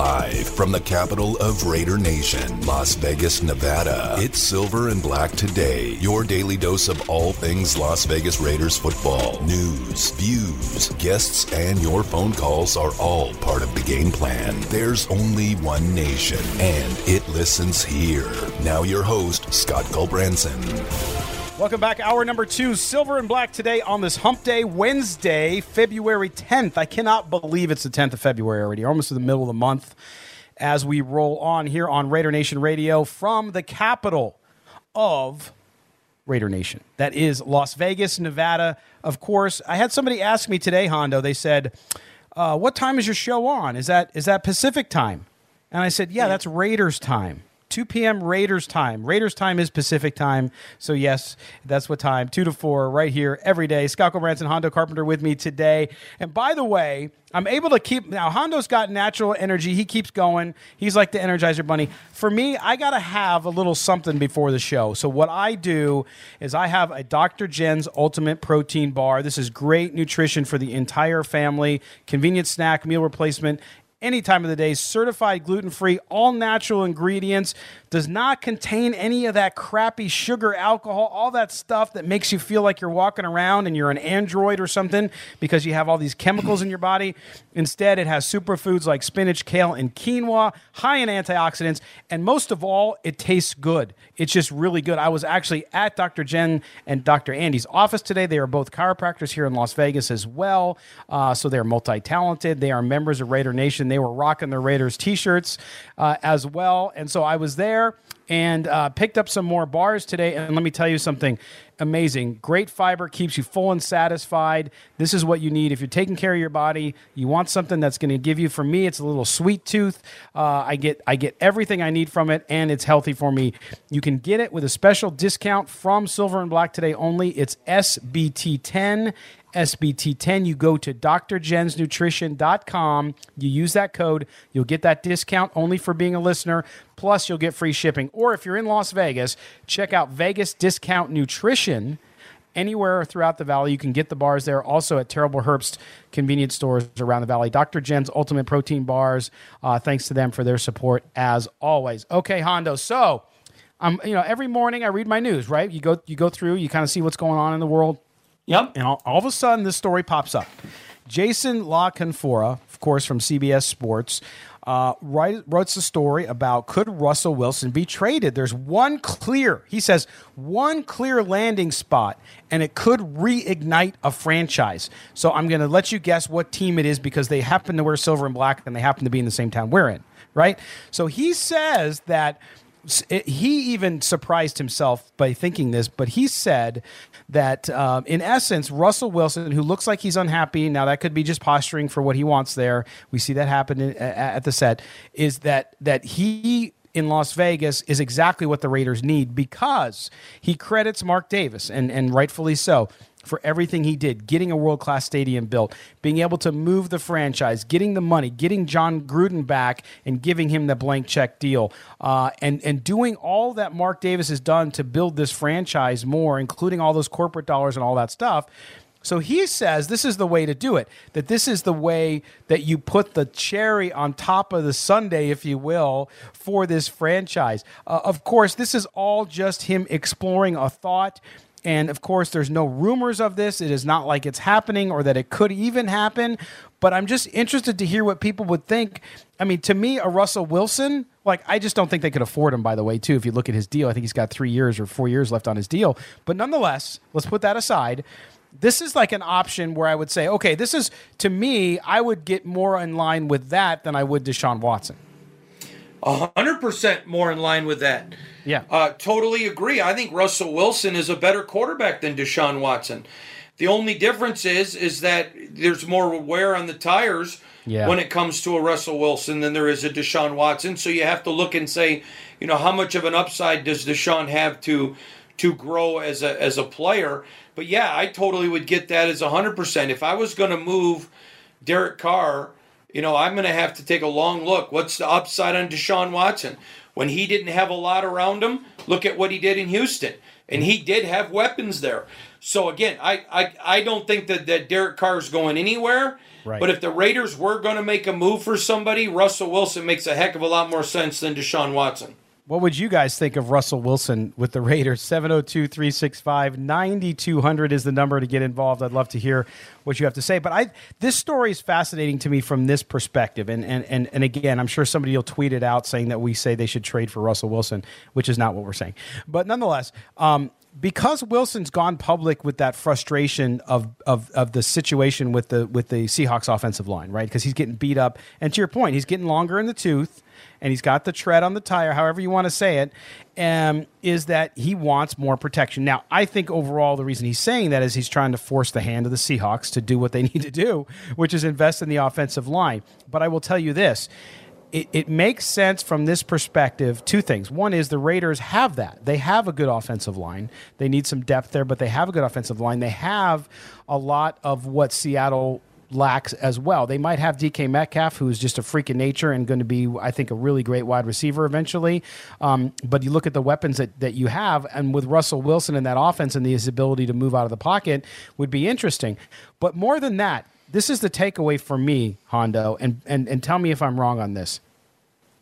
Live from the capital of Raider Nation, Las Vegas, Nevada. It's Silver and Black today. Your daily dose of all things Las Vegas Raiders football. News, views, guests, and your phone calls are all part of the game plan. There's only one nation, and it listens here. Now your host, Scott Gulbransen. Welcome back. Hour number two, Silver and Black today on this Hump Day, Wednesday, February 10th. I cannot believe it's the 10th of February already, almost in the middle of the month as we roll on here on Raider Nation Radio from the capital of Raider Nation. That is Las Vegas, Nevada. Of course, I had somebody ask me today, Hondo. They said, uh, "What time is your show on? Is that is that Pacific time?" And I said, "Yeah, that's Raiders time." 2 p.m. Raiders time. Raiders time is Pacific time. So, yes, that's what time. 2 to 4 right here every day. Scott Branson, Hondo Carpenter with me today. And by the way, I'm able to keep now. Hondo's got natural energy. He keeps going. He's like the Energizer Bunny. For me, I got to have a little something before the show. So what I do is I have a Dr. Jen's Ultimate Protein Bar. This is great nutrition for the entire family. Convenient snack, meal replacement any time of the day, certified gluten free, all natural ingredients, does not contain any of that crappy sugar, alcohol, all that stuff that makes you feel like you're walking around and you're an android or something because you have all these chemicals in your body. Instead, it has superfoods like spinach, kale, and quinoa, high in antioxidants, and most of all, it tastes good. It's just really good. I was actually at Dr. Jen and Dr. Andy's office today. They are both chiropractors here in Las Vegas as well. Uh, so they're multi talented. They are members of Raider Nation. They were rocking their Raiders t shirts uh, as well. And so I was there and uh, picked up some more bars today. And let me tell you something amazing. Great fiber keeps you full and satisfied. This is what you need if you're taking care of your body. You want something that's going to give you. For me, it's a little sweet tooth. Uh, I get I get everything I need from it, and it's healthy for me. You can get it with a special discount from Silver and Black today only. It's SBT10 SBT10. You go to drjensnutrition.com. You use that code. You'll get that discount only for being a listener. Plus, you'll get free shipping. Or if you're in Las Vegas, check out Vegas Discount Nutrition. Anywhere throughout the valley, you can get the bars there. Also at Terrible Herbst convenience stores around the valley. Dr. Jen's Ultimate Protein Bars. Uh, thanks to them for their support as always. Okay, Hondo. So, um, you know, every morning I read my news. Right? You go, you go through, you kind of see what's going on in the world Yep. And all, all of a sudden, this story pops up. Jason La Canfora, of course, from CBS Sports, uh, write, wrote the story about could Russell Wilson be traded? There's one clear, he says, one clear landing spot, and it could reignite a franchise. So I'm going to let you guess what team it is because they happen to wear silver and black and they happen to be in the same town we're in, right? So he says that he even surprised himself by thinking this, but he said that um, in essence, Russell Wilson, who looks like he's unhappy now, that could be just posturing for what he wants there. We see that happen in, at the set. Is that that he in Las Vegas is exactly what the Raiders need because he credits Mark Davis and and rightfully so for everything he did, getting a world class stadium built, being able to move the franchise, getting the money, getting John Gruden back, and giving him the blank check deal, uh, and and doing all that Mark Davis has done to build this franchise more, including all those corporate dollars and all that stuff. So he says this is the way to do it. That this is the way that you put the cherry on top of the sundae, if you will, for this franchise. Uh, of course, this is all just him exploring a thought and of course, there's no rumors of this. It is not like it's happening or that it could even happen. But I'm just interested to hear what people would think. I mean, to me, a Russell Wilson, like, I just don't think they could afford him, by the way, too. If you look at his deal, I think he's got three years or four years left on his deal. But nonetheless, let's put that aside. This is like an option where I would say, okay, this is, to me, I would get more in line with that than I would Deshaun Watson. 100% more in line with that. Yeah. Uh, totally agree. I think Russell Wilson is a better quarterback than Deshaun Watson. The only difference is is that there's more wear on the tires yeah. when it comes to a Russell Wilson than there is a Deshaun Watson. So you have to look and say, you know, how much of an upside does Deshaun have to to grow as a as a player? But yeah, I totally would get that as 100%. If I was going to move Derek Carr, you know, I'm going to have to take a long look. What's the upside on Deshaun Watson? When he didn't have a lot around him, look at what he did in Houston. and he did have weapons there. So again, I I, I don't think that, that Derek Carr is going anywhere. Right. But if the Raiders were going to make a move for somebody, Russell Wilson makes a heck of a lot more sense than Deshaun Watson. What would you guys think of Russell Wilson with the Raiders? 702 365 9200 is the number to get involved. I'd love to hear what you have to say. But I, this story is fascinating to me from this perspective. And, and, and, and again, I'm sure somebody will tweet it out saying that we say they should trade for Russell Wilson, which is not what we're saying. But nonetheless, um, because Wilson's gone public with that frustration of, of, of the situation with the with the Seahawks offensive line, right? Because he's getting beat up, and to your point, he's getting longer in the tooth and he's got the tread on the tire, however you want to say it, um, is that he wants more protection. Now, I think overall the reason he's saying that is he's trying to force the hand of the Seahawks to do what they need to do, which is invest in the offensive line. But I will tell you this. It, it, makes sense from this perspective. Two things. One is the Raiders have that. They have a good offensive line. They need some depth there, but they have a good offensive line. They have a lot of what Seattle lacks as well. They might have DK Metcalf, who's just a freak of nature and going to be, I think, a really great wide receiver eventually. Um, but you look at the weapons that, that you have, and with Russell Wilson in that offense and his ability to move out of the pocket would be interesting. But more than that, this is the takeaway for me, Hondo, and, and, and tell me if I'm wrong on this,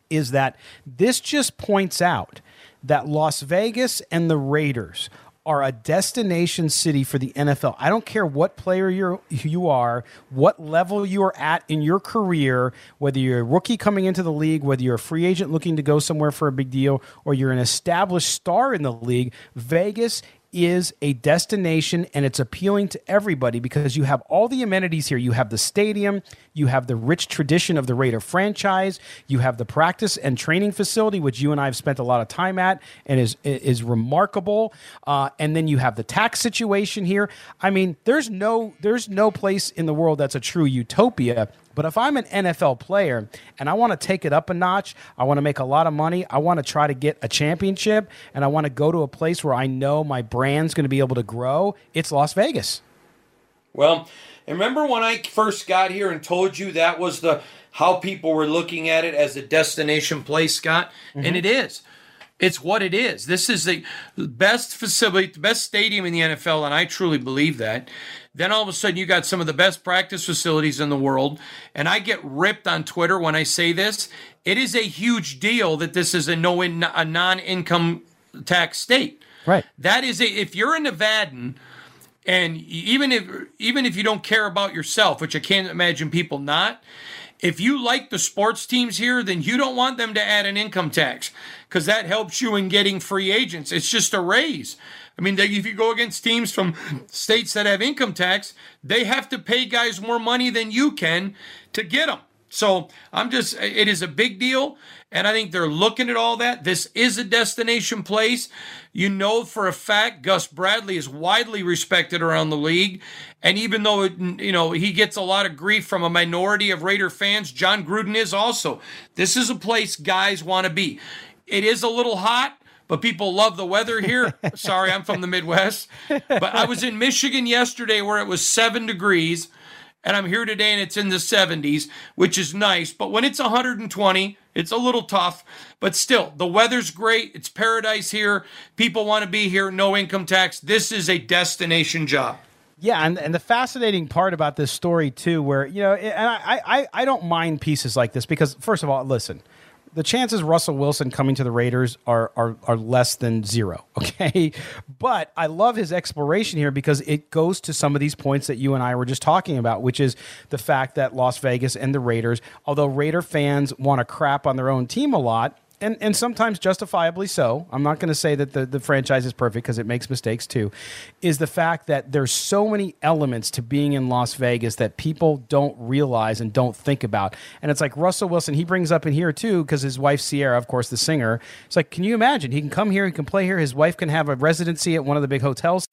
is that this just points out that Las Vegas and the Raiders are a destination city for the NFL. I don't care what player you're, you are, what level you are at in your career, whether you're a rookie coming into the league, whether you're a free agent looking to go somewhere for a big deal, or you're an established star in the league. Vegas is a destination and it's appealing to everybody because you have all the amenities here. You have the stadium, you have the rich tradition of the Raider franchise, you have the practice and training facility, which you and I have spent a lot of time at and is is remarkable. Uh, and then you have the tax situation here. I mean, there's no there's no place in the world that's a true utopia but if I'm an NFL player and I want to take it up a notch, I want to make a lot of money, I want to try to get a championship, and I want to go to a place where I know my brand's going to be able to grow, it's Las Vegas. Well, remember when I first got here and told you that was the how people were looking at it as a destination place, Scott? Mm-hmm. And it is. It's what it is. This is the best facility, the best stadium in the NFL, and I truly believe that. Then all of a sudden, you got some of the best practice facilities in the world. And I get ripped on Twitter when I say this. It is a huge deal that this is a no in, a non-income tax state. Right. That is a if you're a Nevadan, and even if even if you don't care about yourself, which I can't imagine people not, if you like the sports teams here, then you don't want them to add an income tax because that helps you in getting free agents. It's just a raise. I mean, if you go against teams from states that have income tax, they have to pay guys more money than you can to get them. So I'm just, it is a big deal. And I think they're looking at all that. This is a destination place. You know for a fact Gus Bradley is widely respected around the league. And even though, it, you know, he gets a lot of grief from a minority of Raider fans, John Gruden is also. This is a place guys want to be. It is a little hot but people love the weather here. Sorry, I'm from the Midwest. But I was in Michigan yesterday where it was seven degrees, and I'm here today and it's in the 70s, which is nice. But when it's 120, it's a little tough. But still, the weather's great. It's paradise here. People want to be here, no income tax. This is a destination job. Yeah, and, and the fascinating part about this story too, where you know, and I, I I don't mind pieces like this because first of all, listen, the chances Russell Wilson coming to the Raiders are, are are less than zero. Okay, but I love his exploration here because it goes to some of these points that you and I were just talking about, which is the fact that Las Vegas and the Raiders, although Raider fans want to crap on their own team a lot, and and sometimes justifiably so. I'm not going to say that the, the franchise is perfect because it makes mistakes too. Is the fact that there's so many elements to being in Las Vegas that people don't realize and don't think about. And it's like Russell Wilson, he brings up in here too because his wife Ciara, of course, the singer. It's like, can you imagine? He can come here, he can play here. His wife can have a residency at one of the big hotels.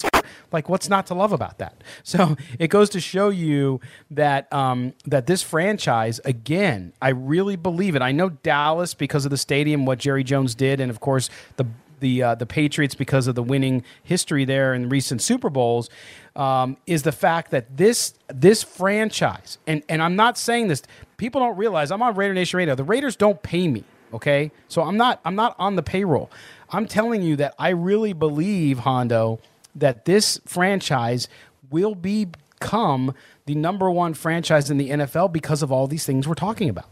Like, what's not to love about that? So it goes to show you that um, that this franchise, again, I really believe it. I know Dallas because of the stadium, what Jerry Jones did, and of course the the uh, the Patriots because of the winning history there in recent Super Bowls. Um, is the fact that this this franchise and and I'm not saying this. People don't realize I'm on Raider Nation Radio. The Raiders don't pay me. Okay, so I'm not I'm not on the payroll. I'm telling you that I really believe, Hondo, that this franchise will become the number one franchise in the NFL because of all these things we're talking about.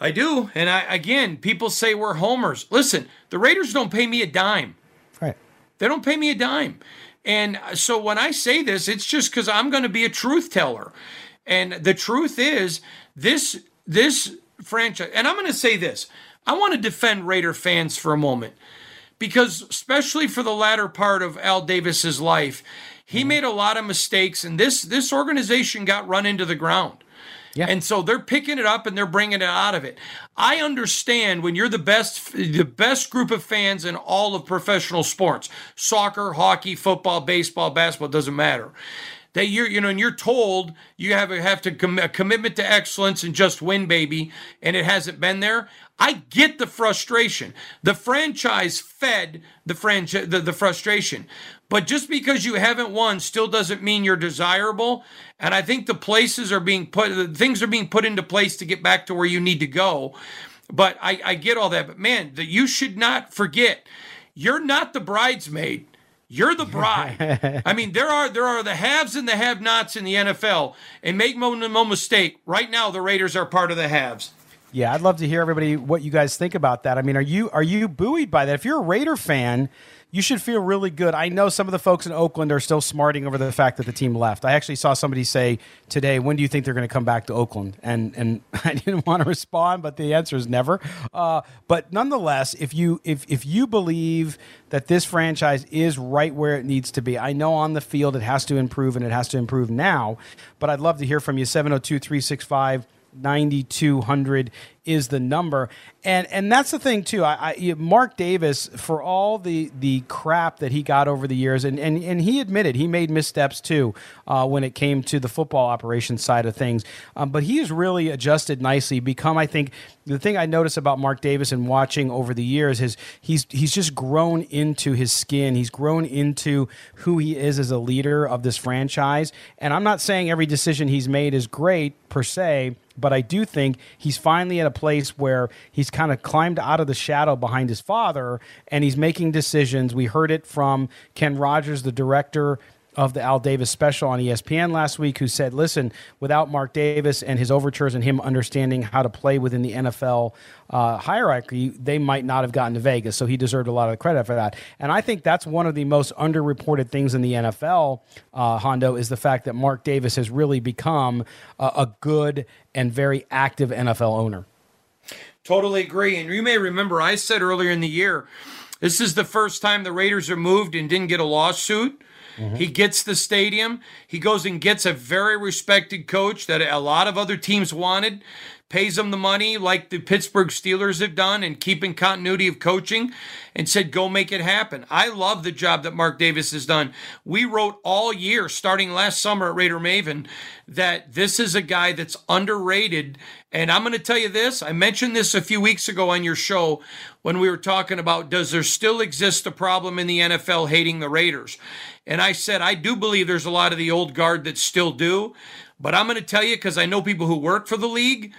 I do. And I again, people say we're homers. Listen, the Raiders don't pay me a dime. Right. They don't pay me a dime. And so when I say this, it's just because I'm going to be a truth teller. And the truth is, this this franchise, and I'm going to say this. I want to defend Raider fans for a moment because, especially for the latter part of Al Davis's life, he mm-hmm. made a lot of mistakes, and this this organization got run into the ground. Yeah. And so they're picking it up and they're bringing it out of it. I understand when you're the best the best group of fans in all of professional sports, soccer, hockey, football, baseball, basketball doesn't matter. That you're you know and you're told you have have to com- a commitment to excellence and just win baby and it hasn't been there. I get the frustration. The franchise fed the franchise the, the frustration. But just because you haven't won still doesn't mean you're desirable. And I think the places are being put, the things are being put into place to get back to where you need to go. But I, I get all that. But man, that you should not forget, you're not the bridesmaid. You're the bride. I mean, there are there are the haves and the have-nots in the NFL. And make no, no mistake, right now the Raiders are part of the haves. Yeah, I'd love to hear everybody what you guys think about that. I mean, are you are you buoyed by that? If you're a Raider fan, you should feel really good. I know some of the folks in Oakland are still smarting over the fact that the team left. I actually saw somebody say today, "When do you think they're going to come back to Oakland?" And and I didn't want to respond, but the answer is never. Uh, but nonetheless, if you if if you believe that this franchise is right where it needs to be, I know on the field it has to improve and it has to improve now. But I'd love to hear from you. 702 365 9200 is the number. And and that's the thing too. I, I, Mark Davis for all the the crap that he got over the years and and, and he admitted he made missteps too uh, when it came to the football operations side of things. Um, but he has really adjusted nicely become I think the thing I notice about Mark Davis and watching over the years is he's he's just grown into his skin. He's grown into who he is as a leader of this franchise. And I'm not saying every decision he's made is great per se but I do think he's finally at a place where he's kind of climbed out of the shadow behind his father and he's making decisions. We heard it from Ken Rodgers, the director of the Al Davis special on ESPN last week, who said, "Listen, without Mark Davis and his overtures and him understanding how to play within the NFL uh, hierarchy, they might not have gotten to Vegas." So he deserved a lot of the credit for that. And I think that's one of the most underreported things in the NFL. Uh, Hondo is the fact that Mark Davis has really become a, a good and very active NFL owner. Totally agree. And you may remember I said earlier in the year, this is the first time the Raiders are moved and didn't get a lawsuit. Mm-hmm. He gets the stadium. He goes and gets a very respected coach that a lot of other teams wanted pays him the money like the Pittsburgh Steelers have done and keeping continuity of coaching and said, go make it happen. I love the job that Mark Davis has done. We wrote all year, starting last summer at Raider Maven, that this is a guy that's underrated. And I'm going to tell you this I mentioned this a few weeks ago on your show when we were talking about does there still exist a problem in the NFL hating the Raiders? And I said, I do believe there's a lot of the old guard that still do. But I'm going to tell you, because I know people who work for the league,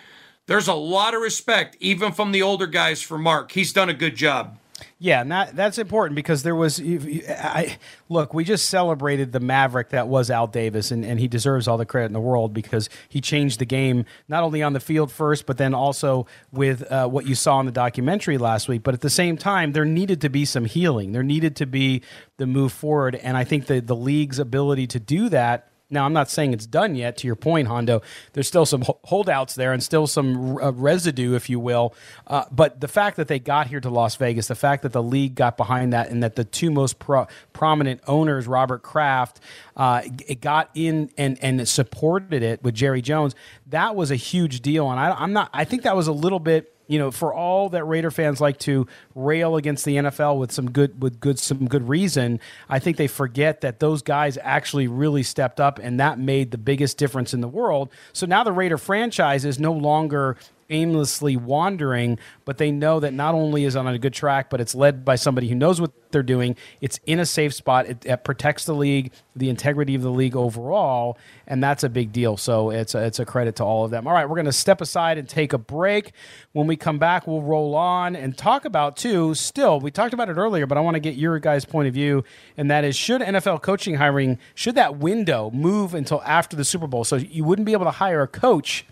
there's a lot of respect, even from the older guys, for Mark. He's done a good job. Yeah, and that, that's important because there was. I, look, we just celebrated the maverick that was Al Davis, and, and he deserves all the credit in the world because he changed the game not only on the field first, but then also with uh, what you saw in the documentary last week. But at the same time, there needed to be some healing. There needed to be the move forward, and I think the the league's ability to do that now, I'm not saying it's done yet. To your point, Hondo, there's still some holdouts there and still some uh, residue, if you will. Uh, but the fact that they got here to Las Vegas, the fact that the league got behind that, and that the two most pro- prominent owners, Robert Kraft, uh, it got in and and supported it with Jerry Jones, that was a huge deal. And I, I'm not. I think that was a little bit you know, for all that Raider fans like to rail against the NFL with some good with good some good reason, I think they forget that those guys actually really stepped up and that made the biggest difference in the world. So now the Raider franchise is no longer aimlessly wandering, but they know that not only is on a good track, but it's led by somebody who knows what they're doing. It's in a safe spot. It, it protects the league, the integrity of the league overall, and that's a big deal. So it's a, it's a credit to all of them. All right, we're going to step aside and take a break. When we come back, we'll roll on and talk about too. Still, we talked about it earlier, but I want to get your guys' point of view, and that is should NFL coaching hiring should that window move until after the Super Bowl, so you wouldn't be able to hire a coach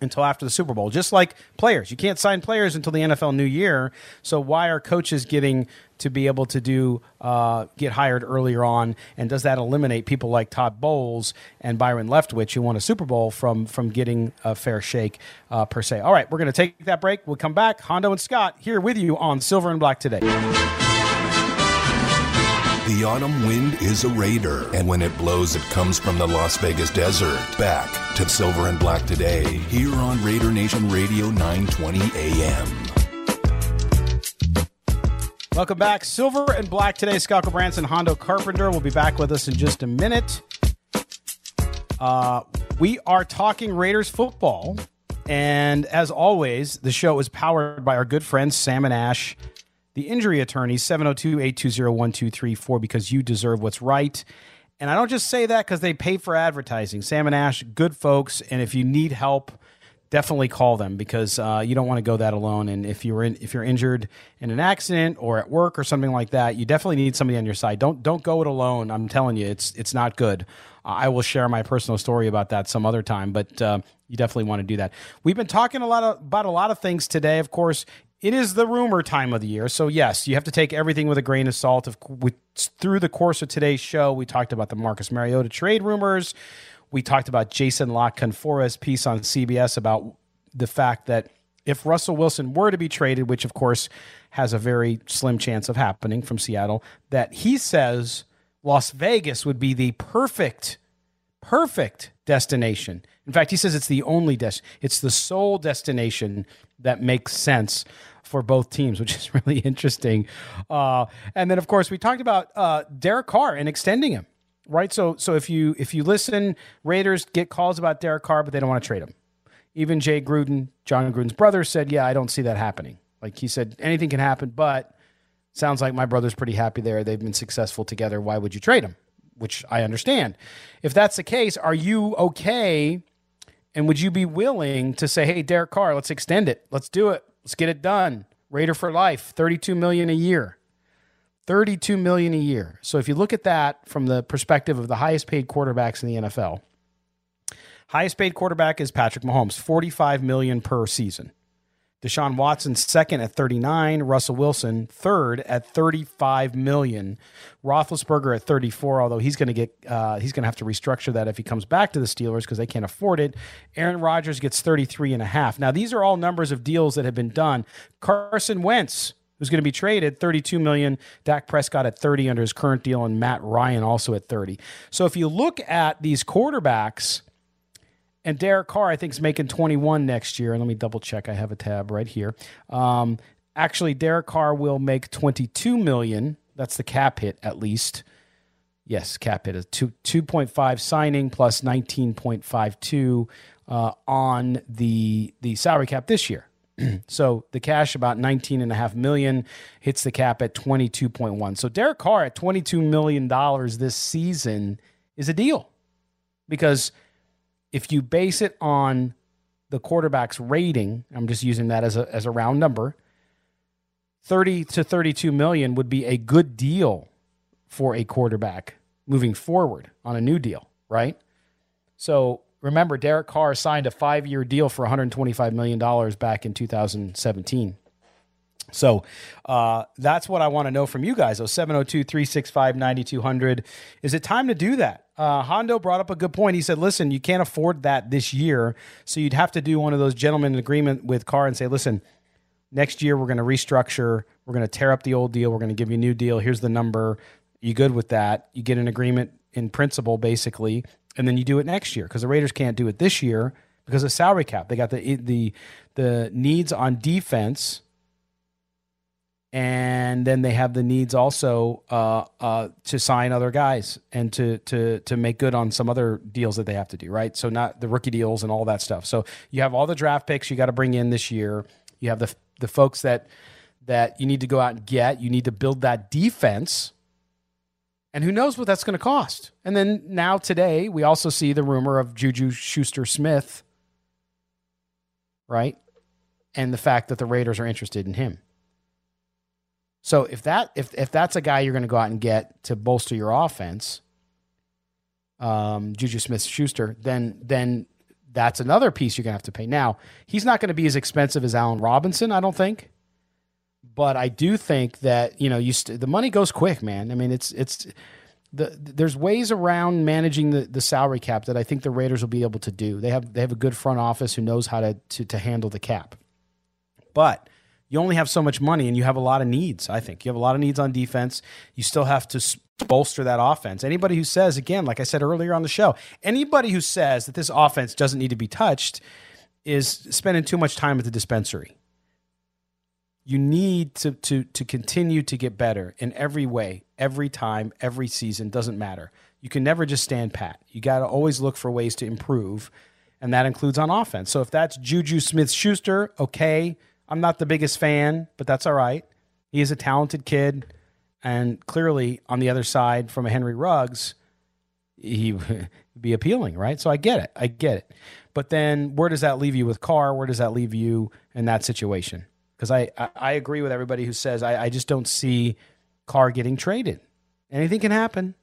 until after the Super Bowl. Just like players, you can't sign players until the NFL New Year. So why are coaches getting to be able to do uh, get hired earlier on? And does that eliminate people like Todd Bowles and Byron Leftwich who won a Super Bowl from from getting a fair shake uh, per se? All right, we're going to take that break. We'll come back. Hondo and Scott here with you on Silver and Black today. The autumn wind is a raider, and when it blows, it comes from the Las Vegas desert. Back to Silver and Black today, here on Raider Nation Radio 920 AM. Welcome back. Silver and Black today. Scott Branson, Hondo Carpenter will be back with us in just a minute. Uh, we are talking Raiders football. And as always, the show is powered by our good friends Sam and Ash the injury attorney, 702 820 1234, because you deserve what's right. And I don't just say that because they pay for advertising. Sam and Ash, good folks. And if you need help, definitely call them because uh, you don't want to go that alone. And if you're in, if you're injured in an accident or at work or something like that, you definitely need somebody on your side. Don't don't go it alone. I'm telling you, it's it's not good. I will share my personal story about that some other time, but uh, you definitely want to do that. We've been talking a lot of, about a lot of things today. Of course, it is the rumor time of the year. So, yes, you have to take everything with a grain of salt. We, through the course of today's show, we talked about the Marcus Mariota trade rumors. We talked about Jason La Canfora's piece on CBS about the fact that if Russell Wilson were to be traded, which of course has a very slim chance of happening from Seattle, that he says Las Vegas would be the perfect, perfect destination. In fact, he says it's the only des- it's the sole destination that makes sense for both teams, which is really interesting. Uh, and then, of course, we talked about uh, Derek Carr and extending him. Right, so so if you if you listen, Raiders get calls about Derek Carr, but they don't want to trade him. Even Jay Gruden, John Gruden's brother, said, "Yeah, I don't see that happening." Like he said, anything can happen, but sounds like my brother's pretty happy there. They've been successful together. Why would you trade him? Which I understand. If that's the case, are you okay and would you be willing to say, "Hey, Derek Carr, let's extend it. Let's do it. Let's get it done. Raider for life, 32 million a year." 32 million a year. So if you look at that from the perspective of the highest paid quarterbacks in the NFL, highest paid quarterback is Patrick Mahomes, 45 million per season. Deshaun Watson second at 39, Russell Wilson third at 35 million, Roethlisberger at 34. Although he's going to get uh, he's going to have to restructure that if he comes back to the Steelers because they can't afford it. Aaron Rodgers gets 33 and a half. Now these are all numbers of deals that have been done. Carson Wentz who's going to be traded 32 million dak prescott at 30 under his current deal and matt ryan also at 30 so if you look at these quarterbacks and Derek Carr, I think, is making 21 next year. And let me double check. I have a tab right here. Um, actually, Derek Carr will make 22 million. That's the cap hit, at least. Yes, cap hit is two, 2.5 signing plus 19.52 uh, on the the salary cap this year. so the cash about 19 and a half million hits the cap at 22.1. So Derek Carr at 22 million dollars this season is a deal because – if you base it on the quarterback's rating, I'm just using that as a, as a round number, 30 to 32 million would be a good deal for a quarterback moving forward on a new deal, right? So remember, Derek Carr signed a five year deal for $125 million back in 2017. So uh, that's what I want to know from you guys. Oh, 702 365 9200. Is it time to do that? Uh, Hondo brought up a good point. He said, listen, you can't afford that this year. So you'd have to do one of those gentlemen agreement with Carr and say, listen, next year we're going to restructure. We're going to tear up the old deal. We're going to give you a new deal. Here's the number. You good with that? You get an agreement in principle, basically, and then you do it next year because the Raiders can't do it this year because of salary cap. They got the the the needs on defense and then they have the needs also uh, uh, to sign other guys and to to to make good on some other deals that they have to do. Right, so not the rookie deals and all that stuff. So you have all the draft picks you got to bring in this year. You have the the folks that that you need to go out and get. You need to build that defense. And who knows what that's going to cost? And then now today, we also see the rumor of Juju Schuster Smith, right? And the fact that the Raiders are interested in him. So if that if if that's a guy you're going to go out and get to bolster your offense, um, Juju Smith Schuster, then then that's another piece you're going to have to pay. Now he's not going to be as expensive as Allen Robinson, I don't think, but I do think that you know you st- the money goes quick, man. I mean it's it's the there's ways around managing the, the salary cap that I think the Raiders will be able to do. They have they have a good front office who knows how to to, to handle the cap, but you only have so much money and you have a lot of needs. I think you have a lot of needs on defense. You still have to bolster that offense. Anybody who says, again, like I said earlier on the show, anybody who says that this offense doesn't need to be touched is spending too much time at the dispensary. You need to, to, to continue to get better in every way, every time, every season, doesn't matter. You can never just stand pat. You got to always look for ways to improve, and that includes on offense. So if that's Juju Smith Schuster, okay I'm not the biggest fan, but that's all right. He is a talented kid, and clearly on the other side from a Henry Ruggs, he would be appealing, right? So I get it. I get it. But then where does that leave you with Carr? Where does that leave you in that situation? Because I, I, I, agree with everybody who says I, I just don't see Carr getting traded. Anything can happen,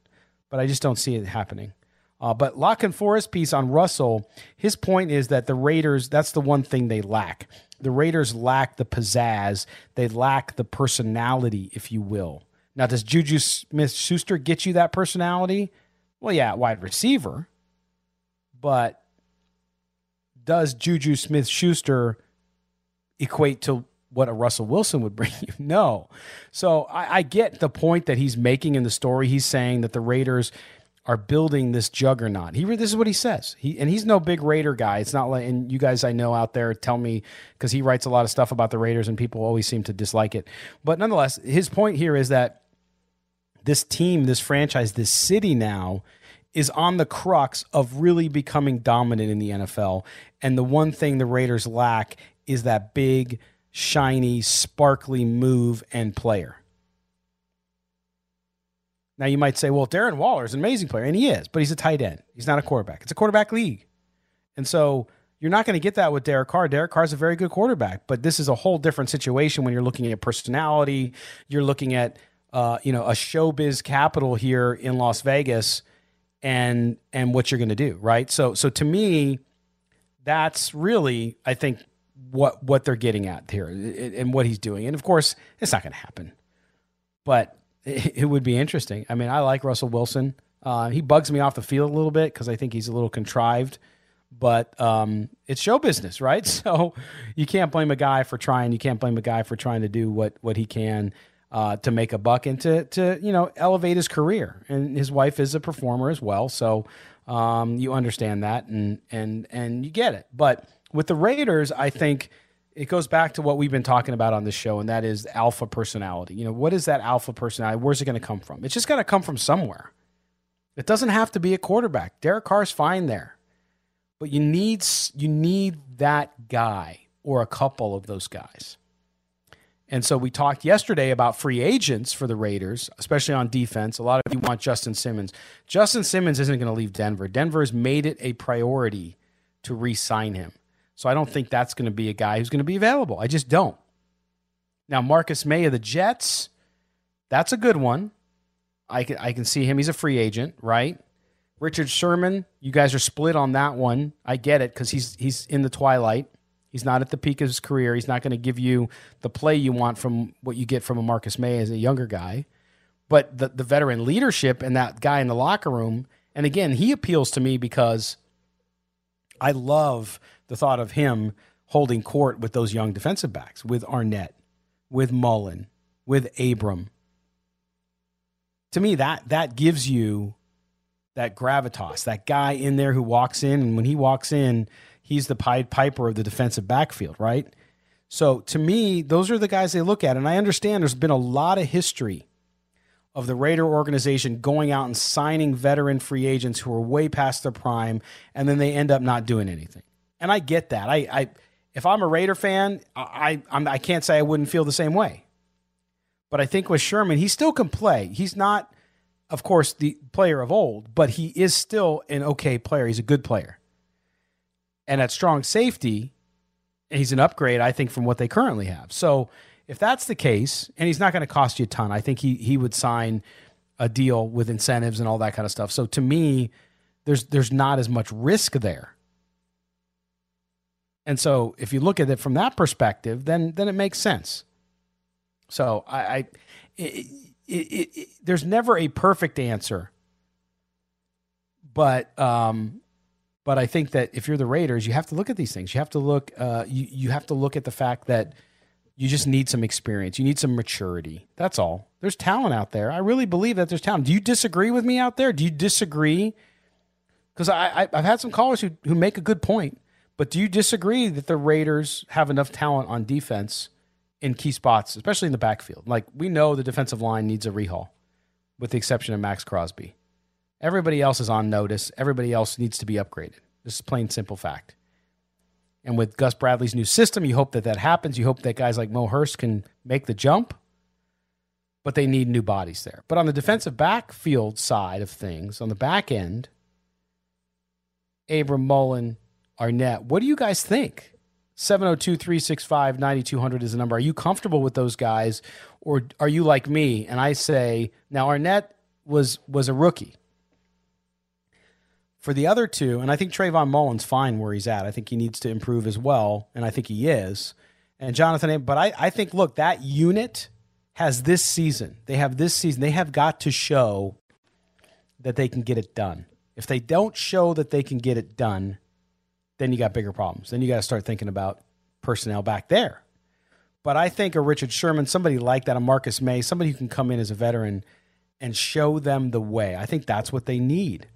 but I just don't see it happening. Uh, but La Canfora's piece on Russell, his point is that the Raiders, that's the one thing they lack the Raiders lack the pizzazz. They lack the personality, if you will. Now, does Juju Smith Schuster get you that personality? Well, yeah, wide receiver. But does Juju Smith Schuster equate to what a Russell Wilson would bring you? No. So I, I, get the point that he's making in the story. He's saying that the Raiders are building this juggernaut. He this is what he says. He and he's no big Raider guy. It's not like and you guys I know out there tell me because he writes a lot of stuff about the Raiders and people always seem to dislike it. But nonetheless, his point here is that this team, this franchise, this city now is on the crux of really becoming dominant in the NFL. And the one thing the Raiders lack is that big, shiny, sparkly move and player. Now you might say, well, Darren Waller is an amazing player, and he is, but he's a tight end. He's not a quarterback. It's a quarterback league. And so you're not going to get that with Derek Carr. Derek Carr is a very good quarterback, but this is a whole different situation when you're looking at personality. You're looking at uh, you know a showbiz capital here in Las Vegas, and and what you're going to do, right? So so to me, that's really I think what what they're getting at here and what he's doing. And of course, it's not going to happen, but it, would be interesting. I mean, I like Russell Wilson. Uh, he bugs me off the field a little bit because I think he's a little contrived, but um, it's show business, right? So you can't blame a guy for trying. You can't blame a guy for trying to do what what he can uh, to make a buck and to to you know elevate his career. And his wife is a performer as well, so um, you understand that and and and you get it. But with the Raiders, I think it goes back to what we've been talking about on this show, and that is alpha personality. You know, what is that alpha personality? Where's it going to come from? It's just got to come from somewhere. It doesn't have to be a quarterback. Derek Carr's fine there, but you need you need that guy or a couple of those guys. And so we talked yesterday about free agents for the Raiders, especially on defense. A lot of you want Justin Simmons. Justin Simmons isn't going to leave Denver. Denver has made it a priority to re-sign him. So I don't think that's going to be a guy who's going to be available. I just don't. Now, Marcus Maye of the Jets, that's a good one. I can, I can see him. He's a free agent, right? Richard Sherman, you guys are split on that one. I get it because he's he's in the twilight. He's not at the peak of his career. He's not going to give you the play you want from what you get from a Marcus Maye as a younger guy. But the, the veteran leadership and that guy in the locker room, and again, he appeals to me because I love – the thought of him holding court with those young defensive backs, with Arnette, with Mullen, with Abram. To me, that that gives you that gravitas, that guy in there who walks in, and when he walks in, he's the Pied Piper of the defensive backfield, right? So to me, those are the guys they look at. And I understand there's been a lot of history of the Raider organization going out and signing veteran free agents who are way past their prime, and then they end up not doing anything. And I get that. I, I if I'm a Raider fan, I, I, I can't say I wouldn't feel the same way. But I think with Sherman, he still can play. He's not, of course, the player of old, but he is still an okay player. He's a good player. And at strong safety, he's an upgrade, I think, from what they currently have. So if that's the case, and he's not going to cost you a ton, I think he he would sign a deal with incentives and all that kind of stuff. So to me, there's there's not as much risk there. And so if you look at it from that perspective, then then it makes sense. So I, I it, it, it, there's never a perfect answer, but um, but I think that if you're the Raiders, you have to look at these things. You have to look uh, you you have to look at the fact that you just need some experience. You need some maturity. That's all. There's talent out there. I really believe that there's talent. Do you disagree with me out there? Do you disagree? Because I, I, have had some callers who, who make a good point, but do you disagree that the Raiders have enough talent on defense in key spots, especially in the backfield? Like we know the defensive line needs a rehaul, with the exception of Maxx Crosby. Everybody else is on notice. Everybody else needs to be upgraded. This is plain simple fact. And with Gus Bradley's new system, you hope that that happens. You hope that guys like Mo Hurst can make the jump, but they need new bodies there. But on the defensive backfield side of things, on the back end, Abram Mullen, Arnette, what do you guys think? 702 365 9200 is the number. Are you comfortable with those guys? Or are you like me? And I say, now Arnette was was a rookie. For the other two, and I think Trayvon Mullen's fine where he's at. I think he needs to improve as well, and I think he is. And Jonathan, but I, I think, look, that unit has this season. They have this season. They have got to show that they can get it done. If they don't show that they can get it done, then you got bigger problems. Then you got to start thinking about personnel back there. But I think a Richard Sherman, somebody like that, a Marcus Maye, somebody who can come in as a veteran and show them the way. I think that's what they need.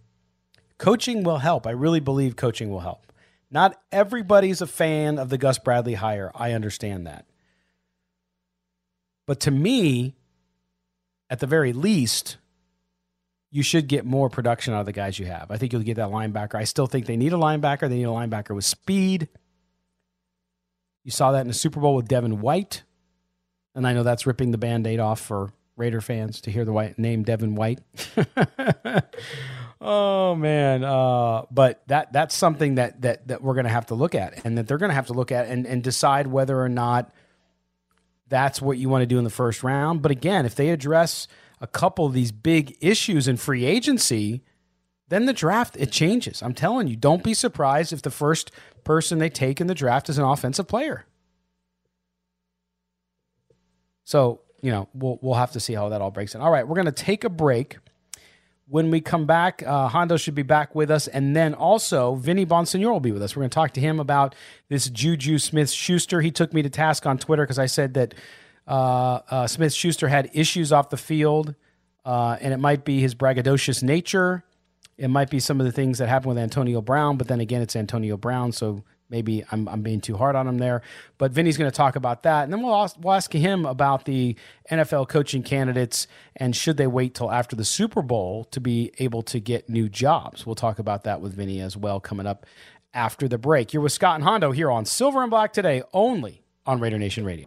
Coaching will help. I really believe coaching will help. Not everybody's a fan of the Gus Bradley hire. I understand that. But to me, at the very least, you should get more production out of the guys you have. I think you'll get that linebacker. I still think they need a linebacker. They need a linebacker with speed. You saw that in the Super Bowl with Devin White. And I know that's ripping the band aid off for Raider fans to hear the white name Devin White. Oh man, uh, but that that's something that that that we're going to have to look at, and that they're going to have to look at and and decide whether or not that's what you want to do in the first round. But again, if they address a couple of these big issues in free agency, then the draft it changes. I'm telling you, don't be surprised if the first person they take in the draft is an offensive player. So, you know, we'll we'll have to see how that all breaks in. All right, we're going to take a break. When we come back, uh, Hondo should be back with us. And then also, Vinny Bonsignore will be with us. We're going to talk to him about this Juju Smith Schuster. He took me to task on Twitter because I said that Smith Schuster had issues off the field, uh, and it might be his braggadocious nature. It might be some of the things that happened with Antonio Brown, but then again, it's Antonio Brown, so maybe I'm, I'm being too hard on him there. But Vinny's going to talk about that. And then we'll ask, we'll ask him about the NFL coaching candidates and should they wait till after the Super Bowl to be able to get new jobs. We'll talk about that with Vinny as well coming up after the break. You're with Scott and Hondo here on Silver and Black today, only on Raider Nation Radio.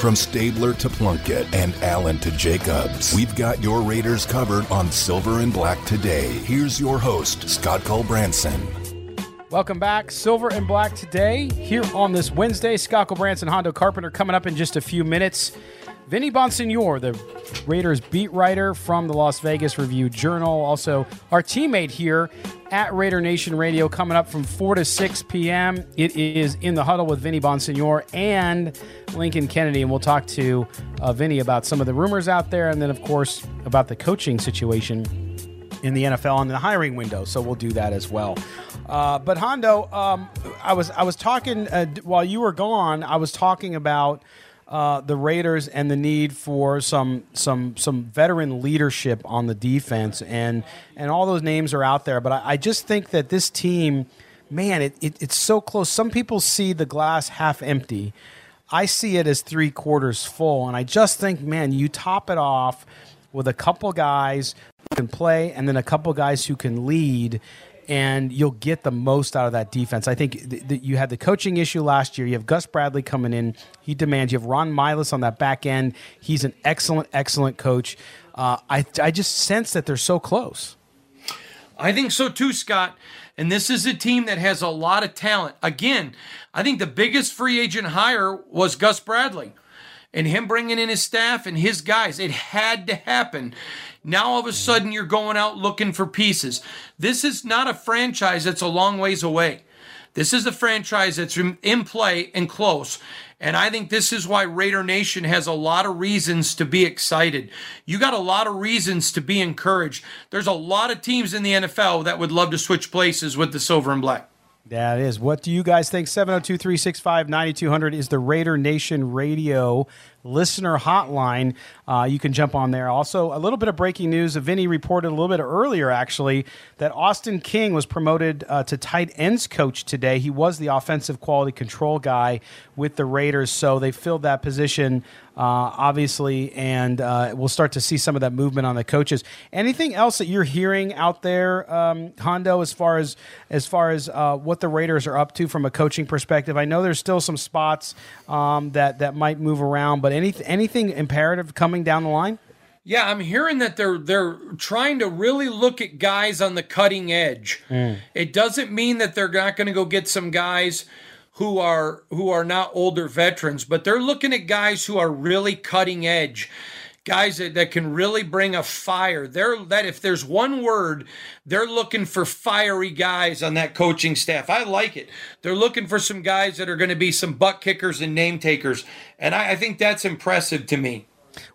From Stabler to Plunkett and Allen to Jacobs, we've got your Raiders covered on Silver and Black today. Here's your host, Scott Gulbransen. Welcome back. Silver and Black today, here on this Wednesday. Scott Branson, Hondo Carpenter coming up in just a few minutes. Vinny Bonsignore, the Raiders beat writer from the Las Vegas Review Journal, also our teammate here at Raider Nation Radio, coming up from 4 to 6 p.m. It is In the Huddle with Vinny Bonsignore and Lincoln Kennedy, and we'll talk to uh, Vinny about some of the rumors out there, and then, of course, about the coaching situation in the NFL and the hiring window. So we'll do that as well. Uh, but Hondo, um, I was I was talking uh, while you were gone. I was talking about uh, the Raiders and the need for some some some veteran leadership on the defense, and and all those names are out there. But I, I just think that this team, man, it, it, it's so close. Some people see the glass half empty. I see it as three quarters full, and I just think, man, you top it off with a couple guys who can play, and then a couple guys who can lead, and you'll get the most out of that defense. I think th- th- you had the coaching issue last year. You have Gus Bradley coming in; he demands. You have Ron Milus on that back end. He's an excellent, excellent coach. Uh, I I just sense that they're so close. I think so too, Scott. And this is a team that has a lot of talent. Again, I think the biggest free agent hire was Gus Bradley and him bringing in his staff and his guys. It had to happen. Now all of a sudden you're going out looking for pieces. This is not a franchise that's a long ways away. This is a franchise that's in play and close. And I think this is why Raider Nation has a lot of reasons to be excited. You got a lot of reasons to be encouraged. There's a lot of teams in the NFL that would love to switch places with the silver and black. That is. What do you guys think? 702 365 9200 is the Raider Nation radio listener hotline. Uh, you can jump on there. Also, a little bit of breaking news. Vinny reported a little bit earlier, actually, that Austin King was promoted uh, to tight ends coach today. He was the offensive quality control guy with the Raiders, so they filled that position. Uh, obviously, and uh, we'll start to see some of that movement on the coaches. Anything else that you're hearing out there, um, Hondo, as far as as far as uh, what the Raiders are up to from a coaching perspective? I know there's still some spots um, that that might move around, but any, anything imperative coming down the line? Yeah, I'm hearing that they're they're trying to really look at guys on the cutting edge. Mm. It doesn't mean that they're not going to go get some guys who are who are not older veterans, but they're looking at guys who are really cutting edge. Guys that, that can really bring a fire. They're that if there's one word, they're looking for fiery guys on that coaching staff. I like it. They're looking for some guys that are going to be some butt kickers and name takers. And I, I think that's impressive to me.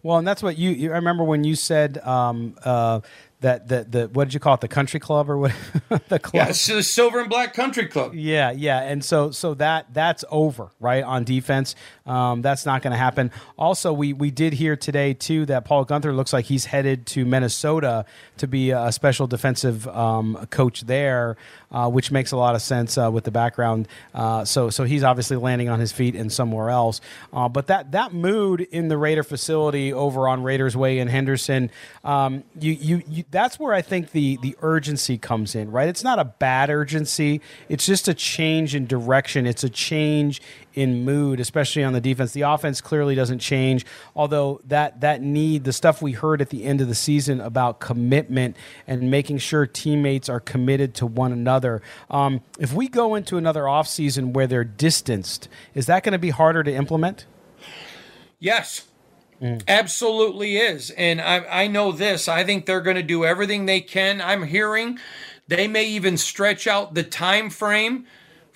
Well, and that's what you, you I remember when you said um, uh, that the the what did you call it? The country club or what the club? Yeah the silver and black country club. Yeah yeah and so so that that's over right on defense. Um, that's not going to happen. Also we we did hear today too that Paul Guenther looks like he's headed to Minnesota to be a special defensive um, coach there uh, which makes a lot of sense uh, with the background uh, so so he's obviously landing on his feet and somewhere else uh, but that that mood in the Raider facility over on Raiders Way in Henderson um, you you, you that's where I think the the urgency comes in, right? It's not a bad urgency. It's just a change in direction. It's a change in mood, especially on the defense. The offense clearly doesn't change, although that that need, the stuff we heard at the end of the season about commitment and making sure teammates are committed to one another. Um, if we go into another offseason where they're distanced, is that going to be harder to implement? Yes, Mm. Absolutely is. And I, I know this. I think they're going to do everything they can. I'm hearing they may even stretch out the time frame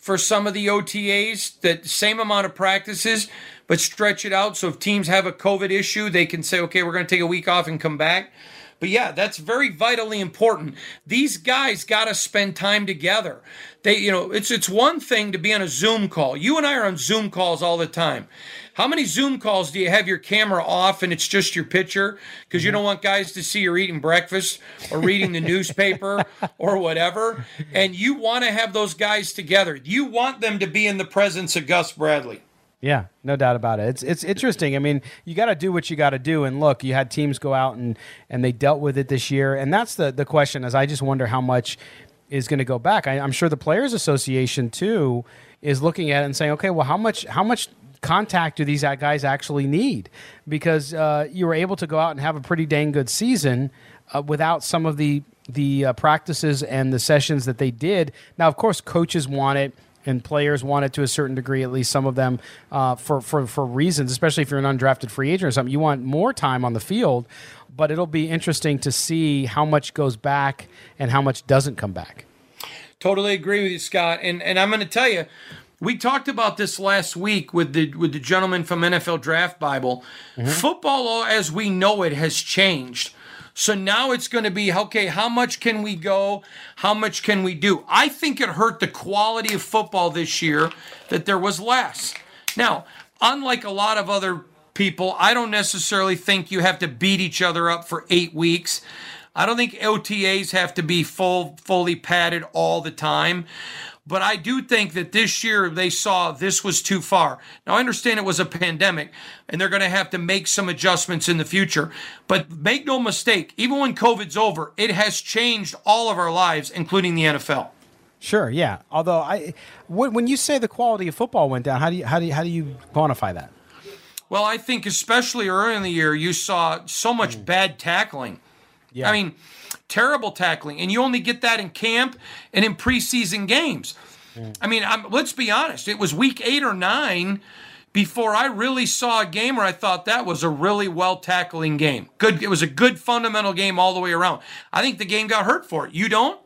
for some of the OTAs, that same amount of practices, but stretch it out. So if teams have a COVID issue, they can say, okay, we're going to take a week off and come back. But yeah, that's very vitally important. These guys got to spend time together. They, you know, it's it's one thing to be on a Zoom call. You and I are on Zoom calls all the time. How many Zoom calls do you have your camera off and it's just your picture because you mm-hmm. don't want guys to see you're eating breakfast or reading the newspaper or whatever? And you want to have those guys together. You want them to be in the presence of Gus Bradley. Yeah, no doubt about it. It's it's interesting. I mean, you got to do what you got to do. And look, you had teams go out and and they dealt with it this year. And that's the the question. Is I just wonder how much is going to go back. I, I'm sure the Players Association too is looking at it and saying, okay, well, how much how much contact do these guys actually need? Because uh, you were able to go out and have a pretty dang good season uh, without some of the the uh, practices and the sessions that they did. Now, of course, coaches want it and players want it to a certain degree, at least some of them, uh, for, for, for reasons, especially if you're an undrafted free agent or something. You want more time on the field, but it'll be interesting to see how much goes back and how much doesn't come back. Totally agree with you, Scott. And, and I'm going to tell you, we talked about this last week with the with the gentleman from NFL Draft Bible. Mm-hmm. Football, as we know it, has changed. So now it's going to be okay. How much can we go? How much can we do? I think it hurt the quality of football this year that there was less. Now, unlike a lot of other people, I don't necessarily think you have to beat each other up for eight weeks. I don't think OTAs have to be full, fully padded all the time. But I do think that this year they saw this was too far. Now, I understand it was a pandemic and they're going to have to make some adjustments in the future. But make no mistake, even when COVID's over, it has changed all of our lives, including the NFL. Sure, yeah. Although I, when you say the quality of football went down, how do you how do you, how do you quantify that? Well, I think especially early in the year, you saw so much mm. bad tackling. Yeah. I mean, terrible tackling, and you only get that in camp and in preseason games. Mm. I mean, I'm, let's be honest. It was week eight or nine before I really saw a game where I thought that was a really well tackling game. Good. It was a good fundamental game all the way around. I think the game got hurt for it. You don't?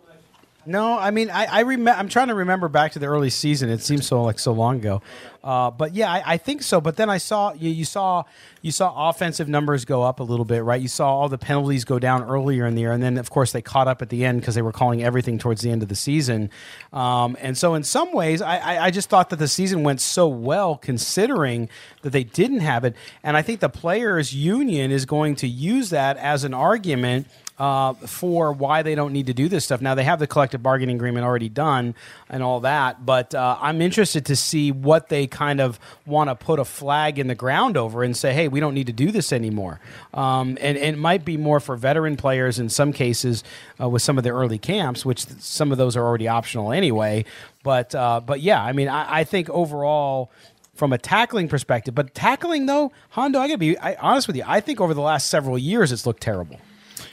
No, I mean, I, I rem- I'm trying to remember back to the early season. It seems so like so long ago, uh, but yeah, I, I, think so. But then I saw you, you, saw you saw offensive numbers go up a little bit, right? You saw all the penalties go down earlier in the year, and then of course they caught up at the end because they were calling everything towards the end of the season. Um, and so in some ways, I, I, I just thought that the season went so well considering that they didn't have it, and I think the players' union is going to use that as an argument uh, for why they don't need to do this stuff. Now they have the collective bargaining agreement already done and all that, but uh, I'm interested to see what they kind of want to put a flag in the ground over and say, hey, we don't need to do this anymore. Um, and, and, it might be more for veteran players in some cases uh, with some of the early camps, which some of those are already optional anyway. But uh, but yeah, I mean, I, I think overall from a tackling perspective. But tackling, though, Hondo, I gotta be I, honest with you. I think over the last several years, it's looked terrible.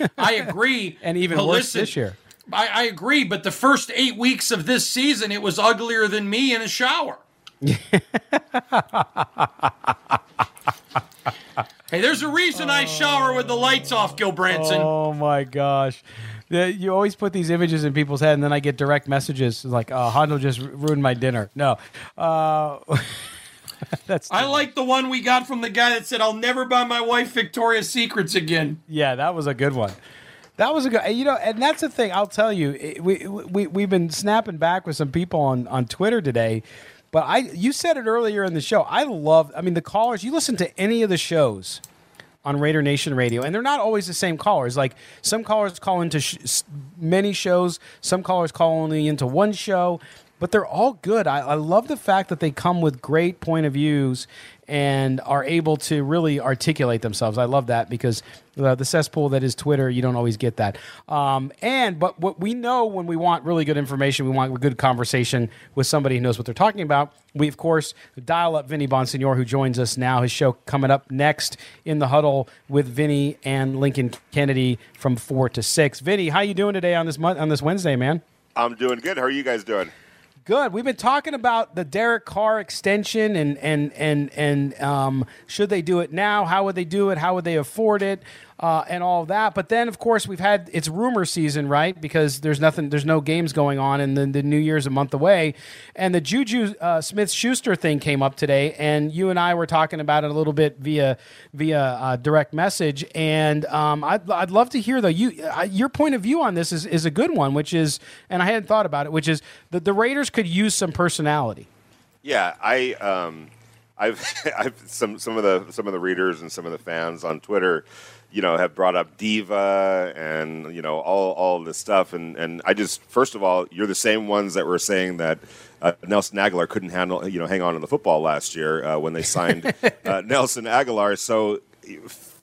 I agree. and even worse listen, this year. I, I, agree, but the first eight weeks of this season, it was uglier than me in a shower. hey, there's a reason I shower with the lights off, Gulbransen. Oh my gosh. You always put these images in people's head, and then I get direct messages like, "Oh, Hondo just ruined my dinner." No, uh, That's I like the one we got from the guy that said, "I'll never buy my wife Victoria's Secrets again." Yeah, that was a good one. That was a good, you know, and that's the thing. I'll tell you, we we we've been snapping back with some people on on Twitter today, but I you said it earlier in the show. I love. I mean, the callers. You listen to any of the shows on Raider Nation Radio, and they're not always the same callers. Like some callers call into sh- many shows, some callers call only into one show but they're all good. I, I, love the fact that they come with great point of views and are able to really articulate themselves. I love that because uh, the cesspool that is Twitter, you don't always get that. Um, and but what we know when we want really good information, we want a good conversation with somebody who knows what they're talking about. We of course dial up Vinny Bonsignore, who joins us now. His show coming up next in the huddle with Vinny and Lincoln Kennedy from four to six. Vinny, how you doing today on this on this Wednesday, man? I'm doing good. How are you guys doing? Good. We've been talking about the Derek Carr extension and and and and um, should they do it now? How would they do it? How would they afford it? Uh, and all of that. But then, of course, we've had it's rumor season, right? Because there's nothing, there's no games going on, and then the New Year's a month away. And the Juju uh, Smith Schuster thing came up today, and you and I were talking about it a little bit via via uh, direct message. And um, I'd, I'd love to hear though you uh, your point of view on this is is a good one, which is, and I hadn't thought about it, which is that the Raiders could use some personality. Yeah, I. Um... I've, I've some some of the some of the readers and some of the fans on Twitter you know, have brought up diva and you know all all this stuff, and and I just first of all, you're the same ones that were saying that uh, Nelson Agholor couldn't handle you know hang on to the football last year uh, when they signed uh, Nelson Agholor. So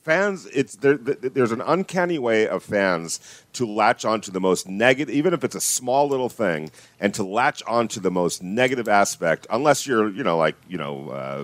fans, it's there, there's an uncanny way of fans to latch onto the most negative, even if it's a small little thing, and to latch onto the most negative aspect, unless you're you know like you know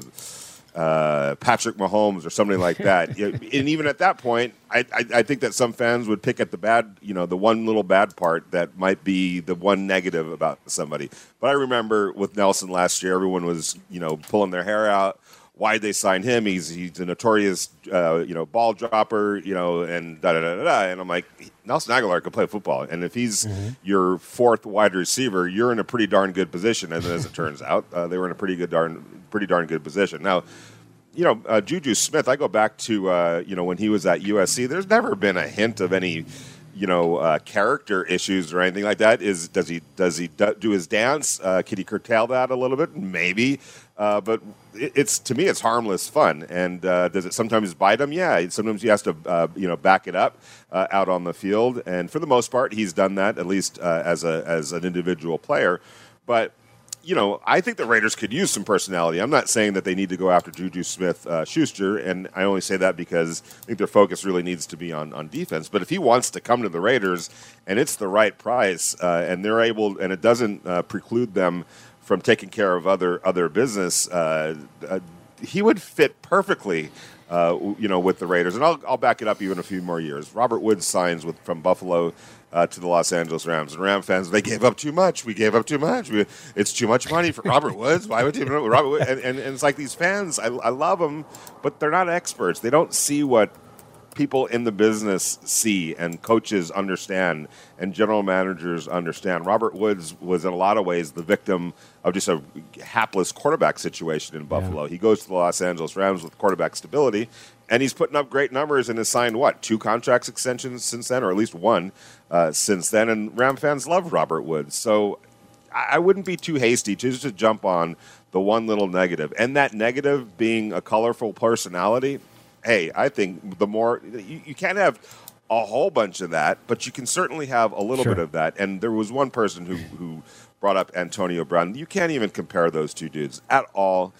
uh, Patrick Mahomes or something like that. and even at that point, I, I, I, think that some fans would pick at the bad, you know, the one little bad part that might be the one negative about somebody. But I remember with Nelson last year, everyone was, you know, pulling their hair out. Why they signed him? He's he's a notorious, uh, you know, ball dropper, you know, and da da da da. And I'm like, Nelson Agholor can play football, and if he's mm-hmm. your fourth wide receiver, you're in a pretty darn good position. And as it turns out, uh, they were in a pretty good darn pretty darn good position. Now, you know, uh, Juju Smith, I go back to, uh, you know, when he was at USC, there's never been a hint of any, you know, uh, character issues or anything like that. Is Does he does he do his dance? Uh, can he curtail that a little bit? Maybe. Uh, but it's to me, it's harmless fun. And uh, does it sometimes bite him? Yeah. Sometimes he has to, you know, back it up out on the field. And for the most part, he's done that at least as a as an individual player. but you know, I think the Raiders could use some personality. I'm not saying that they need to go after Juju Smith uh, Schuster, and I only say that because I think their focus really needs to be on, on defense. But if he wants to come to the Raiders and it's the right price, uh, and they're able, and it doesn't uh, preclude them from taking care of other other business, uh, uh, he would fit perfectly. Uh, you know, with the Raiders, and I'll, I'll back it up even a few more years. Robert Woods signs with from Buffalo uh, to the Los Angeles Rams. And Ram fans, they gave up too much. We gave up too much. We, it's too much money for Robert Woods. Why would you? Robert Woods? And, and, and, it's like these fans, I, I love them, but they're not experts. They don't see what people in the business see and coaches understand and general managers understand. Robert Woods was in a lot of ways the victim of just a hapless quarterback situation in Buffalo. Yeah. He goes to the Los Angeles Rams with quarterback stability and he's putting up great numbers and has signed what two contracts extensions since then, or at least one uh, since then. And Ram fans love Robert Woods, so I, I wouldn't be too hasty to just to jump on the one little negative, and that negative being a colorful personality. Hey, I think the more you, you can't have a whole bunch of that, but you can certainly have a little sure. bit of that. And there was one person who who brought up Antonio Brown. You can't even compare those two dudes at all.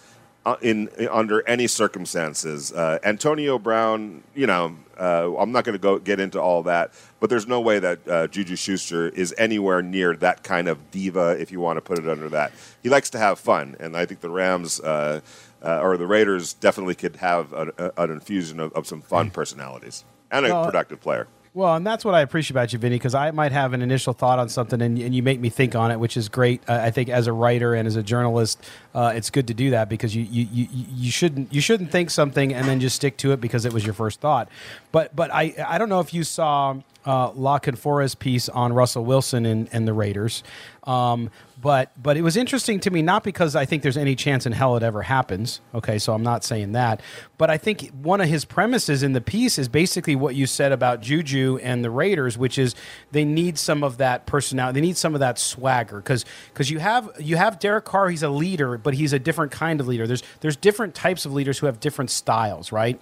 Uh, in, in, under any circumstances. Uh, Antonio Brown, you know, uh, I'm not going to go get into all that, but there's no way that uh, Juju Schuster is anywhere near that kind of diva, if you want to put it under that. He likes to have fun, and I think the Rams. Uh, uh, or the Raiders definitely could have a, a, an infusion of, of, some fun personalities and a productive player. Well, and that's what I appreciate about you, Vinny, because I might have an initial thought on something, and, and you make me think on it, which is great. Uh, I think as a writer and as a journalist, uh, it's good to do that because you, you, you, you shouldn't you shouldn't think something and then just stick to it because it was your first thought. But but I I don't know if you saw uh, La Canfora's piece on Russell Wilson and, and the Raiders. Um, but but it was interesting to me not because I think there's any chance in hell it ever happens. Okay, so I'm not saying that, but I think one of his premises in the piece is basically what you said about Juju and the Raiders, which is they need some of that personality, they need some of that swagger because because you have you have Derek Carr, he's a leader, but he's a different kind of leader. There's there's different types of leaders who have different styles, right?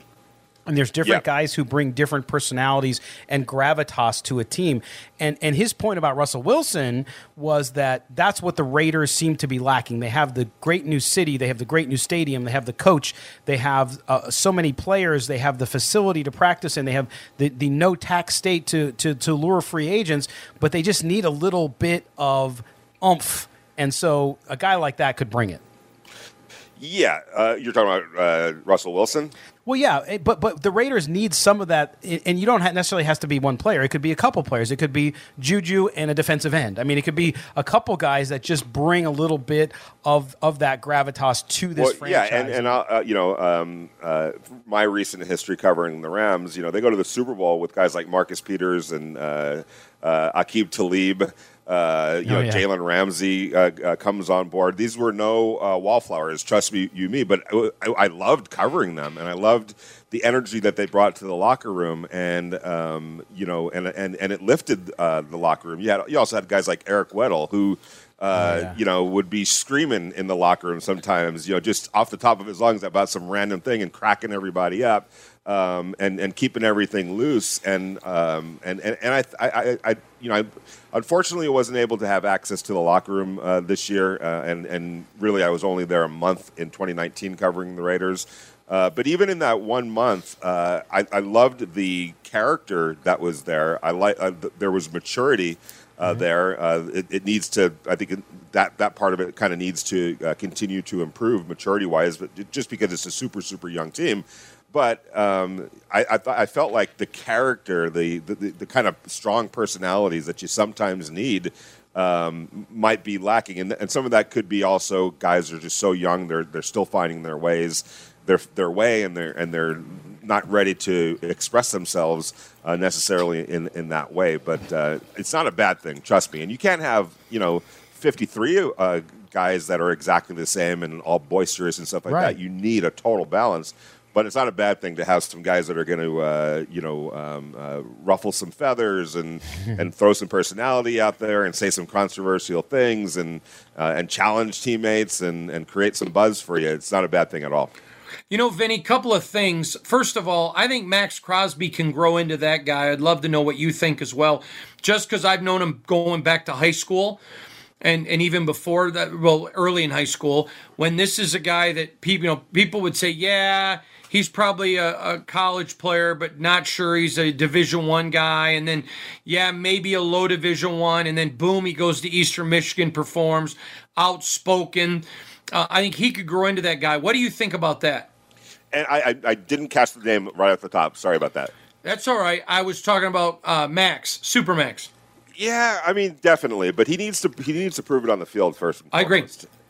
And there's different guys who bring different personalities and gravitas to a team. And and his point about Russell Wilson was that that's what the Raiders seem to be lacking. They have the great new city, they have the great new stadium, they have the coach, they have uh, so many players, they have the facility to practice, and they have the, the no tax state to, to to lure free agents. But they just need a little bit of umph, and so a guy like that could bring it. Yeah, uh, you're talking about uh, Russell Wilson. Well, yeah, eh, but but the Raiders need some of that, and you don't necessarily has to be one player. It could be a couple players. It could be Juju and a defensive end. I mean, it could be a couple guys that just bring a little bit of of that gravitas to this well, franchise. Yeah, and, and uh, you know, um, uh, my recent history covering the Rams, you know, they go to the Super Bowl with guys like Marcus Peters and uh, uh Aqib Talib. Uh, you oh, know, yeah. Jalen Ramsey uh, uh, comes on board. These were no uh, wallflowers, trust me, you me. But I, I, loved covering them, and I loved the energy that they brought to the locker room, and um, you know, and and and it lifted uh, the locker room. You had you also had guys like Eric Weddle who. Uh, oh, yeah. you know, would be screaming in the locker room sometimes, you know, just off the top of his lungs about some random thing and cracking everybody up um, and and keeping everything loose. And um, and and, and I, I, I, you know, I unfortunately wasn't able to have access to the locker room uh, this year, uh, and and really I was only there a month in 2019 covering the Raiders. Uh, but even in that one month, uh, I, I, loved the character that was there. I like uh, th- there was maturity. Uh, mm-hmm. There, it, it, needs to. I think it, that that part of it kind of needs to continue to improve maturity wise. But just because it's a super super young team, but um, I, I, th- I, felt like the character, the, the, the, kind of strong personalities that you sometimes need, um, might be lacking, and, and some of that could be also guys are just so young; they're they're still finding their ways, their their way, and they're and they're not ready to express themselves uh, necessarily in in that way. But uh, it's not a bad thing, trust me. And you can't have you know fifty three. Uh, guys that are exactly the same and all boisterous and stuff like right. that. You need a total balance but it's not a bad thing to have some guys that are going to, uh, you know, um, uh, ruffle some feathers and and throw some personality out there and say some controversial things and uh, and challenge teammates and and create some buzz for you. It's not a bad thing at all. You know, Vinny, couple of things. First of all, I think Maxx Crosby can grow into that guy. I'd love to know what you think as well. Just because I've known him going back to high school. and and even before that, well, early in high school, when this is a guy that people you know people would say, yeah, he's probably a, a college player, but not sure he's a Division One guy, and then yeah, maybe a low Division One, and then boom, he goes to Eastern Michigan, performs, outspoken. Uh, I think he could grow into that guy. What do you think about that? And I, I, I didn't catch the name right off the top. Sorry about that. That's all right. I was talking about uh, Max, Super Max. Yeah, I mean, definitely, but he needs to he needs to prove it on the field first. I agree.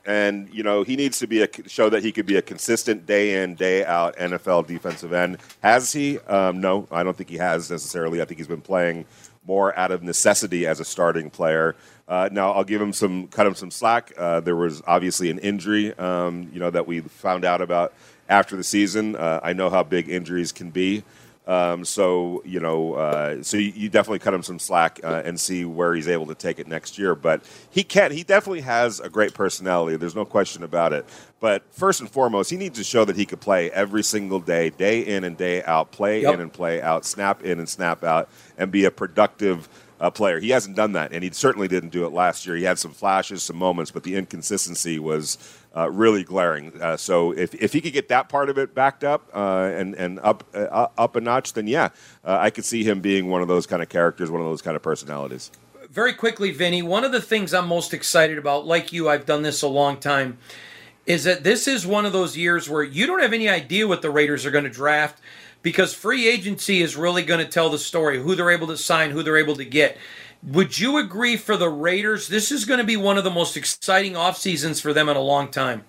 And you know he needs to be a show that he could be a consistent day in day out NFL defensive end. Has he? Um, no, I don't think he has necessarily. I think he's been playing more out of necessity as a starting player. Uh, now I'll give him some cut him some slack. Uh, there was obviously an injury, um, you know, that we found out about after the season. Uh, I know how big injuries can be. Um, so you know, uh, so you, you, definitely cut him some slack uh, and see where he's able to take it next year. But he can. He definitely has a great personality. There's no question about it. But first and foremost, he needs to show that he could play every single day, day in and day out, play yep. in and play out, snap in and snap out, and be a productive uh, player. He hasn't done that, and he certainly didn't do it last year. He had some flashes, some moments, but the inconsistency was uh, really glaring. Uh, so if, if he could get that part of it backed up uh, and and up uh, up a notch, then yeah, uh, I could see him being one of those kind of characters, one of those kind of personalities. Very quickly, Vinny. One of the things I'm most excited about, like you, I've done this a long time, is that this is one of those years where you don't have any idea what the Raiders are going to draft because free agency is really going to tell the story who they're able to sign, who they're able to get. Would you agree for the Raiders? This is going to be one of the most exciting off seasons for them in a long time.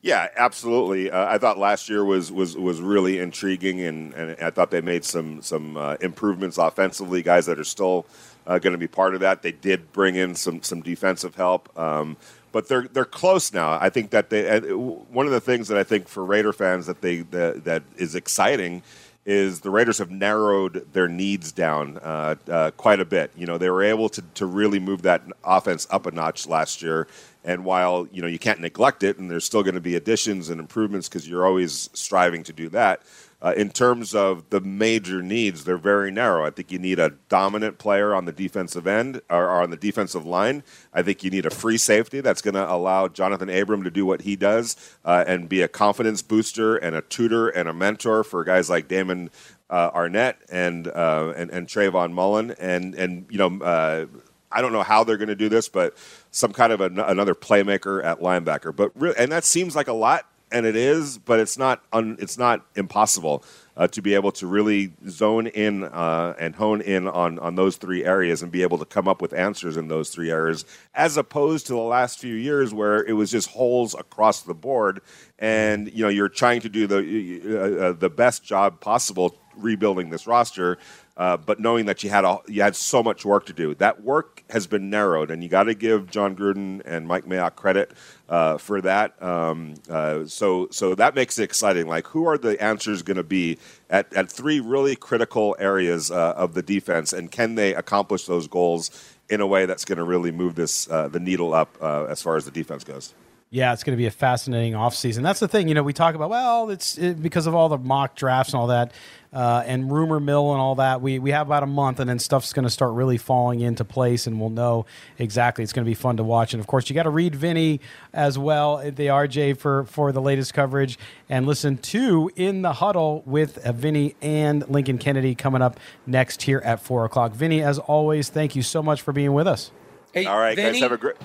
Yeah, absolutely. Uh, I thought last year was was was really intriguing, and, and I thought they made some some uh, improvements offensively. Guys that are still uh, going to be part of that. They did bring in some some defensive help. Um, but they're they're close now. I think that they one of the things that I think for Raider fans that they that, that is exciting is the Raiders have narrowed their needs down uh, uh, quite a bit. You know, they were able to, to really move that offense up a notch last year. And while you know you can't neglect it, and there's still going to be additions and improvements because you're always striving to do that. Uh, in terms of the major needs, they're very narrow. I think you need a dominant player on the defensive end or, or on the defensive line. I think you need a free safety that's going to allow Johnathan Abram to do what he does uh, and be a confidence booster and a tutor and a mentor for guys like Damon uh, Arnette and, uh, and and Trayvon Mullen and and you know. Uh, I don't know how they're going to do this, but some kind of an, another playmaker at linebacker. But and that seems like a lot and it is, but it's not un, it's not impossible uh, to be able to really zone in uh, and hone in on on those three areas and be able to come up with answers in those three areas, as opposed to the last few years where it was just holes across the board, and you know you're trying to do the uh, uh the best job possible rebuilding this roster uh, but knowing that you had you had so much work to do, that work has been narrowed, and you got to give Jon Gruden and Mike Mayock credit uh, for that. Um, uh, so so that makes it exciting. Like, who are the answers going to be at, at three really critical areas uh, of the defense, and can they accomplish those goals in a way that's going to really move this uh, the needle up as far as the defense goes? Yeah, it's going to be a fascinating offseason. That's the thing, you know, we talk about, well, it's it, because of all the mock drafts and all that uh, and rumor mill and all that. We we have about a month, and then stuff's going to start really falling into place, and we'll know exactly. It's going to be fun to watch, and of course, you got to read Vinny as well, the RJ for for the latest coverage, and listen to in the huddle with uh, Vinny and Lincoln Kennedy coming up next here at four o'clock. Vinny, as always, thank you so much for being with us. Hey, all right, Vinny, guys, have a great.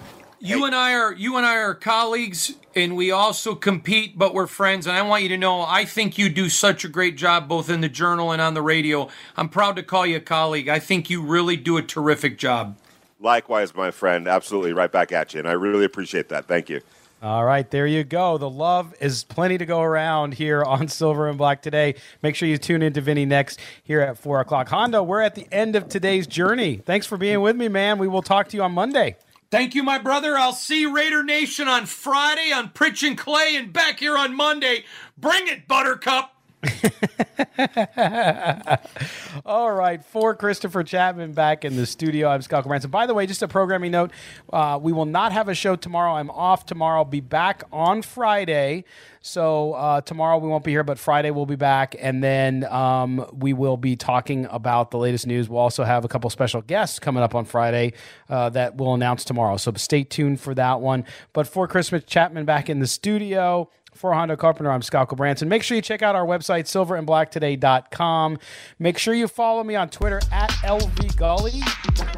You hey. and I are you and I are colleagues, and we also compete, but we're friends. And I want you to know, I think you do such a great job both in the journal and on the radio. I'm proud to call you a colleague. I think you really do a terrific job. Likewise, my friend. Absolutely, right back at you, and I really appreciate that. Thank you. All right, there you go. The love is plenty to go around here on Silver and Black today. Make sure you tune in to Vinny next here at 4 o'clock. Hondo, we're at the end of today's journey. Thanks for being with me, man. We will talk to you on Monday. Thank you, my brother. I'll see Raider Nation on Friday on Pritch and Clay and back here on Monday. Bring it, Buttercup. All right, for Christopher Chapman back in the studio, I'm Scott Gulbransen. By the way, just a programming note: uh, we will not have a show tomorrow. I'm off tomorrow. I'll be back on Friday. So uh, tomorrow we won't be here, but Friday we'll be back, and then um, we will be talking about the latest news. We'll also have a couple special guests coming up on Friday uh, that we'll announce tomorrow. So stay tuned for that one. But for Christopher Chapman back in the studio. For Hondo Carpenter, I'm Scott Gulbransen. Make sure you check out our website, silverandblacktoday.com. Make sure you follow me on Twitter at LVGully,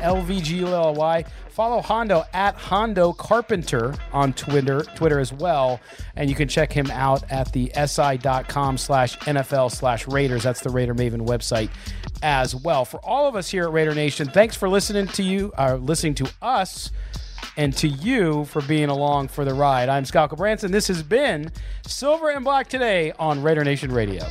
L-V-G-U-L-Y. Follow Hondo at Hondo Carpenter on Twitter, Twitter as well. And you can check him out at the si.com slash NFL slash Raiders. That's the Raider Maven website as well. For all of us here at Raider Nation, thanks for listening to you, uh, listening to us and to you for being along for the ride. I'm Scott Gulbransen. This has been Silver and Black today on Raider Nation Radio.